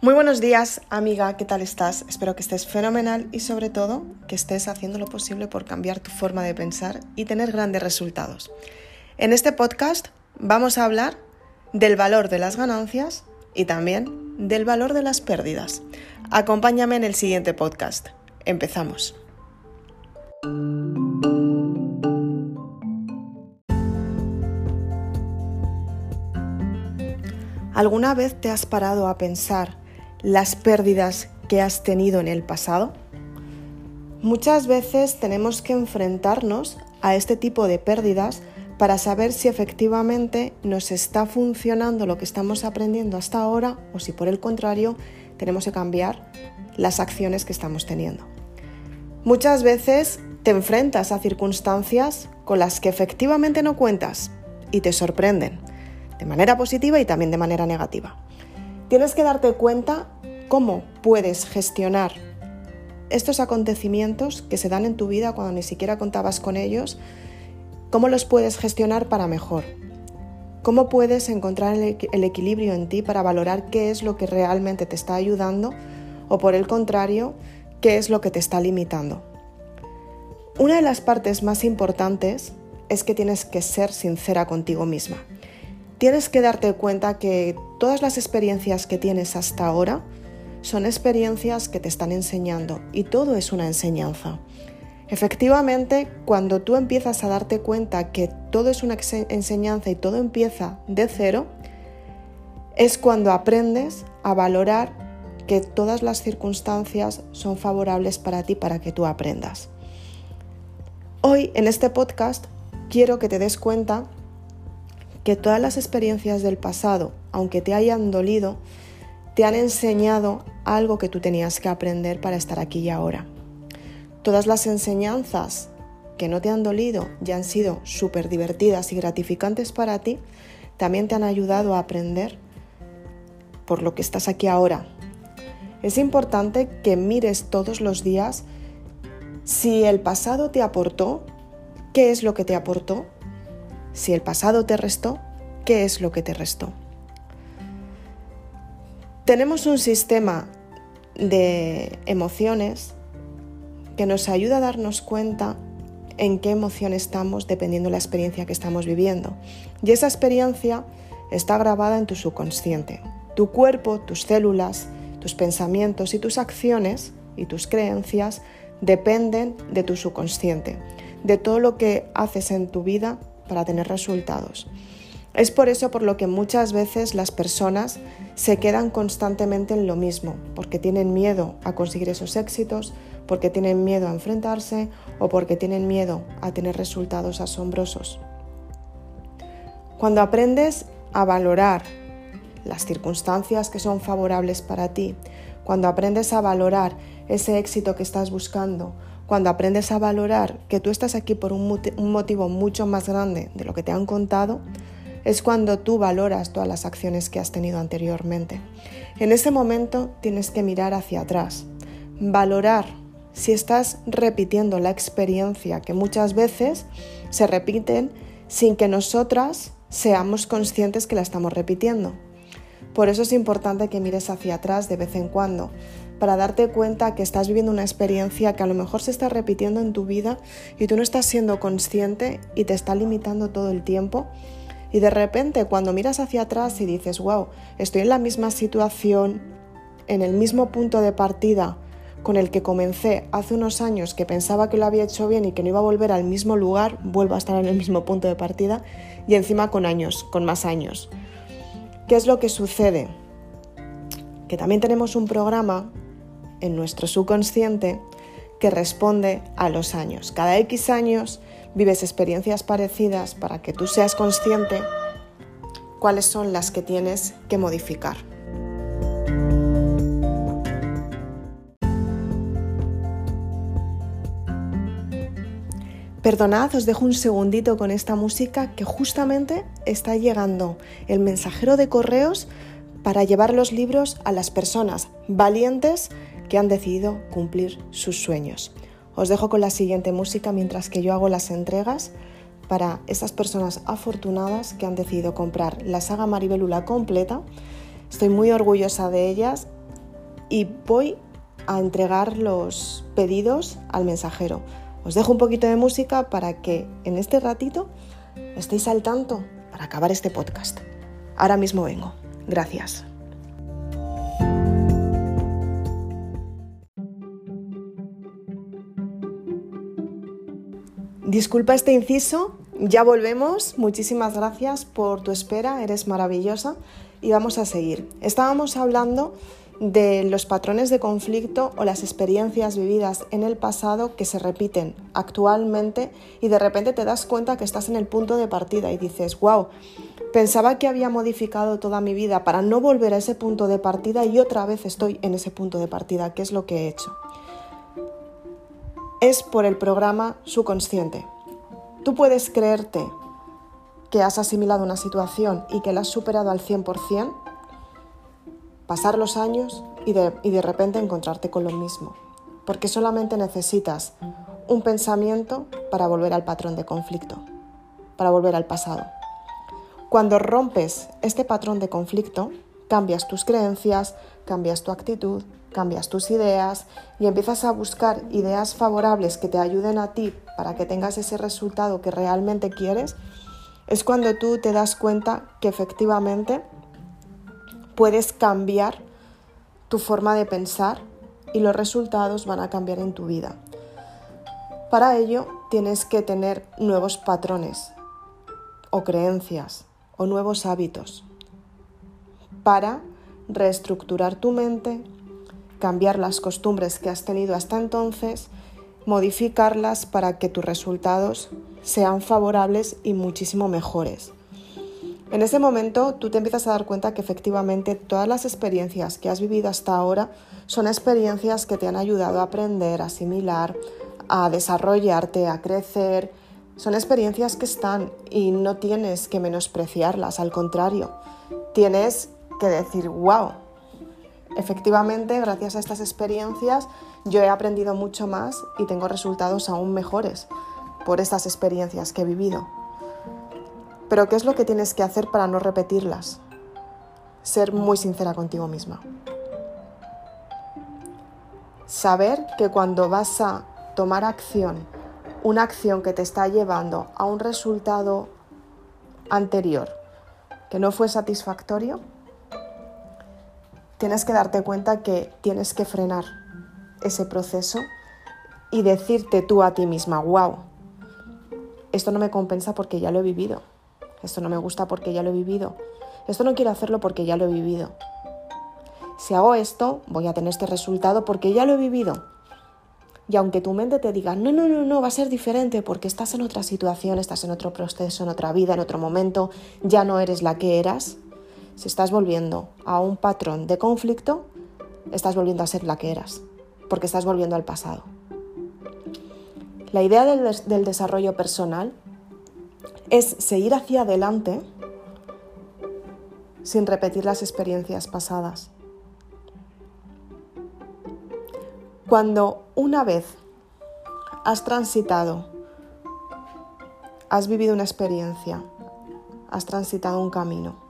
Muy buenos días, amiga, ¿qué tal estás? Espero que estés fenomenal y sobre todo que estés haciendo lo posible por cambiar tu forma de pensar y tener grandes resultados. En este podcast vamos a hablar del valor de las ganancias y también del valor de las pérdidas. Acompáñame en el siguiente podcast. Empezamos. ¿Alguna vez te has parado a pensar las pérdidas que has tenido en el pasado? Muchas veces tenemos que enfrentarnos a este tipo de pérdidas para saber si efectivamente nos está funcionando lo que estamos aprendiendo hasta ahora o si por el contrario tenemos que cambiar las acciones que estamos teniendo. Muchas veces te enfrentas a circunstancias con las que efectivamente no cuentas y te sorprenden, de manera positiva y también de manera negativa. Tienes que darte cuenta cómo puedes gestionar estos acontecimientos que se dan en tu vida cuando ni siquiera contabas con ellos, cómo los puedes gestionar para mejor. ¿Cómo puedes encontrar el equilibrio en ti para valorar qué es lo que realmente te está ayudando o por el contrario, qué es lo que te está limitando? Una de las partes más importantes es que tienes que ser sincera contigo misma tienes que darte cuenta que todas las experiencias que tienes hasta ahora son experiencias que te están enseñando y todo es una enseñanza. Efectivamente, cuando tú empiezas a darte cuenta que todo es una enseñanza y todo empieza de cero, es cuando aprendes a valorar que todas las circunstancias son favorables para ti para que tú aprendas. Hoy en este podcast quiero que te des cuenta que todas las experiencias del pasado, aunque te hayan dolido, te han enseñado algo que tú tenías que aprender para estar aquí y ahora. Todas las enseñanzas que no te han dolido y han sido súper divertidas y gratificantes para ti, también te han ayudado a aprender por lo que estás aquí ahora. Es importante que mires todos los días si el pasado te aportó, qué es lo que te aportó si el pasado te restó, ¿qué es lo que te restó? Tenemos un sistema de emociones que nos ayuda a darnos cuenta en qué emoción estamos dependiendo de la experiencia que estamos viviendo. Y esa experiencia está grabada en tu subconsciente. Tu cuerpo, tus células, tus pensamientos y tus acciones y tus creencias dependen de tu subconsciente, de todo lo que haces en tu vida para tener resultados. Es por eso por lo que muchas veces las personas se quedan constantemente en lo mismo, porque tienen miedo a conseguir esos éxitos, porque tienen miedo a enfrentarse o porque tienen miedo a tener resultados asombrosos. Cuando aprendes a valorar las circunstancias que son favorables para ti, cuando aprendes a valorar ese éxito que estás buscando, cuando aprendes a valorar que tú estás aquí por un, motivo mucho más grande de lo que te han contado, es cuando tú valoras todas las acciones que has tenido anteriormente. En ese momento tienes que mirar hacia atrás, valorar si estás repitiendo la experiencia que muchas veces se repiten sin que nosotras seamos conscientes que la estamos repitiendo. Por eso es importante que mires hacia atrás de vez en cuando, para darte cuenta que estás viviendo una experiencia que a lo mejor se está repitiendo en tu vida y tú no estás siendo consciente y te está limitando todo el tiempo. Y de repente cuando miras hacia atrás y dices, wow, estoy en la misma situación, en el mismo punto de partida con el que comencé hace unos años que pensaba que lo había hecho bien y que no iba a volver al mismo lugar, vuelvo a estar en el mismo punto de partida y encima con años, con más años. ¿Qué es lo que sucede? Que también tenemos un programa en nuestro subconsciente que responde a los años. Cada X años vives experiencias parecidas para que tú seas consciente cuáles son las que tienes que modificar. Perdonad, os dejo un segundito con esta música que justamente está llegando el mensajero de correos para llevar los libros a las personas valientes que han decidido cumplir sus sueños. Os dejo con la siguiente música mientras que yo hago las entregas para esas personas afortunadas que han decidido comprar la saga Maribelula completa. Estoy muy orgullosa de ellas y voy a entregar los pedidos al mensajero. Os dejo un poquito de música para que en este ratito estéis al tanto para acabar este podcast. Ahora mismo vengo. Gracias. Disculpa este inciso, ya volvemos. Muchísimas gracias por tu espera, eres maravillosa y vamos a seguir. Estábamos hablando de los patrones de conflicto o las experiencias vividas en el pasado que se repiten actualmente y de repente te das cuenta que estás en el punto de partida y dices, wow, pensaba que había modificado toda mi vida para no volver a ese punto de partida y otra vez estoy en ese punto de partida, ¿qué es lo que he hecho? Es por el programa subconsciente. Tú puedes creerte que has asimilado una situación y que la has superado al 100%, pasar los años y de, y de repente encontrarte con lo mismo, porque solamente necesitas un pensamiento para volver al patrón de conflicto, para volver al pasado. Cuando rompes este patrón de conflicto, cambias tus creencias, cambias tu actitud, cambias tus ideas y empiezas a buscar ideas favorables que te ayuden a ti para que tengas ese resultado que realmente quieres, es cuando tú te das cuenta que efectivamente puedes cambiar tu forma de pensar y los resultados van a cambiar en tu vida. Para ello tienes que tener nuevos patrones o creencias o nuevos hábitos para reestructurar tu mente, cambiar las costumbres que has tenido hasta entonces, modificarlas para que tus resultados sean favorables y muchísimo mejores. En ese momento tú te empiezas a dar cuenta que efectivamente todas las experiencias que has vivido hasta ahora son experiencias que te han ayudado a aprender, a asimilar, a desarrollarte, a crecer. Son experiencias que están y no tienes que menospreciarlas, al contrario, tienes que decir, wow, efectivamente, gracias a estas experiencias, yo he aprendido mucho más y tengo resultados aún mejores por estas experiencias que he vivido. Pero ¿qué es lo que tienes que hacer para no repetirlas? Ser muy sincera contigo misma. Saber que cuando vas a tomar acción, una acción que te está llevando a un resultado anterior que no fue satisfactorio, tienes que darte cuenta que tienes que frenar ese proceso y decirte tú a ti misma, wow, esto no me compensa porque ya lo he vivido, esto no me gusta porque ya lo he vivido, esto no quiero hacerlo porque ya lo he vivido. Si hago esto, voy a tener este resultado porque ya lo he vivido. Y aunque tu mente te diga, no, no, no, no, va a ser diferente porque estás en otra situación, estás en otro proceso, en otra vida, en otro momento, ya no eres la que eras, si estás volviendo a un patrón de conflicto, estás volviendo a ser la que eras, porque estás volviendo al pasado. La idea del, desarrollo personal es seguir hacia adelante sin repetir las experiencias pasadas. Cuando una vez has transitado, has vivido una experiencia, has transitado un camino,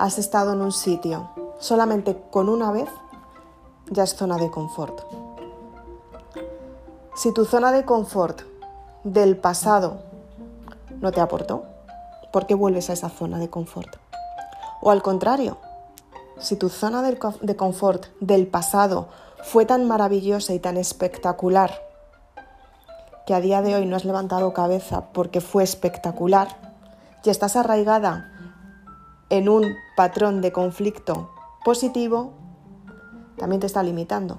has estado en un sitio solamente con una vez, ya es zona de confort. Si tu zona de confort del pasado no te aportó, ¿por qué vuelves a esa zona de confort? O al contrario, si tu zona de confort del pasado fue tan maravillosa y tan espectacular que a día de hoy no has levantado cabeza porque fue espectacular y estás arraigada en un patrón de conflicto positivo, también te está limitando.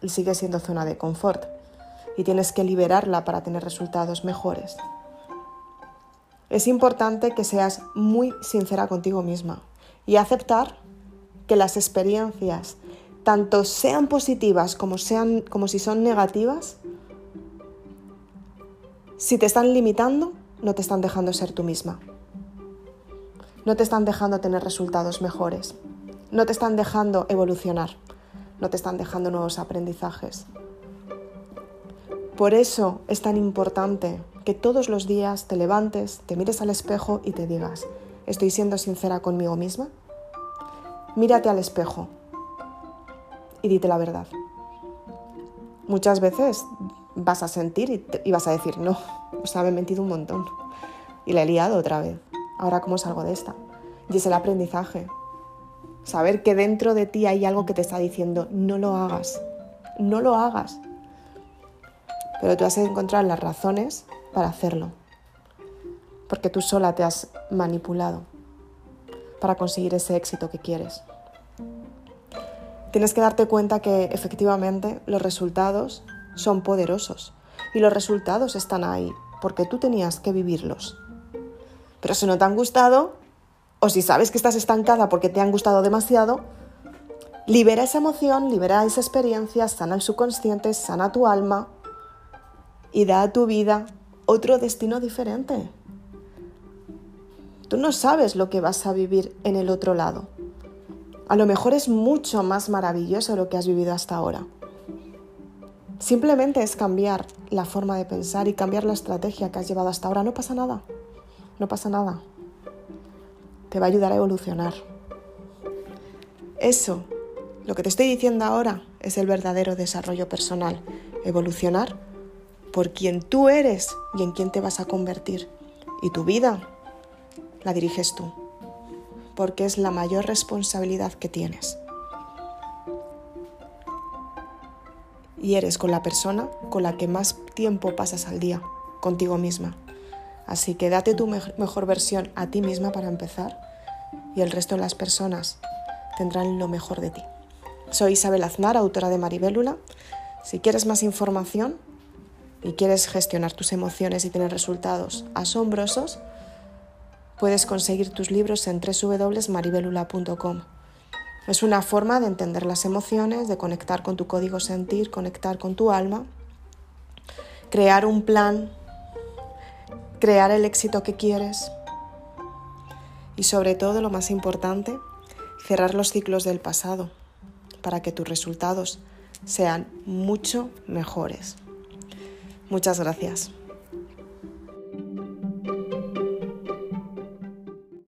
Y sigue siendo zona de confort. Y tienes que liberarla para tener resultados mejores. Es importante que seas muy sincera contigo misma y aceptar que las experiencias, tanto sean positivas como, sean, como si son negativas, si te están limitando, no te están dejando ser tú misma no te están dejando tener resultados mejores, no te están dejando evolucionar, no te están dejando nuevos aprendizajes. Por eso es tan importante que todos los días te levantes, te mires al espejo y te digas, ¿estoy siendo sincera conmigo misma? Mírate al espejo y dite la verdad. Muchas veces vas a sentir y, vas a decir, no, o sea, me he mentido un montón y la he liado otra vez. Ahora, ¿cómo salgo de esta? Y es el aprendizaje. Saber que dentro de ti hay algo que te está diciendo, no lo hagas, no lo hagas. Pero tú has de encontrar las razones para hacerlo. Porque tú sola te has manipulado para conseguir ese éxito que quieres. Tienes que darte cuenta que efectivamente los resultados son poderosos y los resultados están ahí porque tú tenías que vivirlos. Pero si no te han gustado, o si sabes que estás estancada porque te han gustado demasiado, libera esa emoción, libera esa experiencia, sana el subconsciente, sana tu alma y da a tu vida otro destino diferente. Tú no sabes lo que vas a vivir en el otro lado. A lo mejor es mucho más maravilloso lo que has vivido hasta ahora. Simplemente es cambiar la forma de pensar y cambiar la estrategia que has llevado hasta ahora. No pasa nada. No pasa nada te va a ayudar a evolucionar. Eso, lo que te estoy diciendo ahora, es el verdadero desarrollo personal. Evolucionar por quien tú eres y en quién te vas a convertir. Y tu vida la diriges tú, porque es la mayor responsabilidad que tienes. Y eres con la persona con la que más tiempo pasas al día, contigo misma. Así que date tu mejor versión a ti misma para empezar y el resto de las personas tendrán lo mejor de ti. Soy Isabel Aznar, autora de Maribélula. Si quieres más información y quieres gestionar tus emociones y tener resultados asombrosos, puedes conseguir tus libros en www.maribelula.com. Es una forma de entender las emociones, de conectar con tu código sentir, conectar con tu alma, crear un plan crear el éxito que quieres y sobre todo, lo más importante, cerrar los ciclos del pasado para que tus resultados sean mucho mejores. Muchas gracias.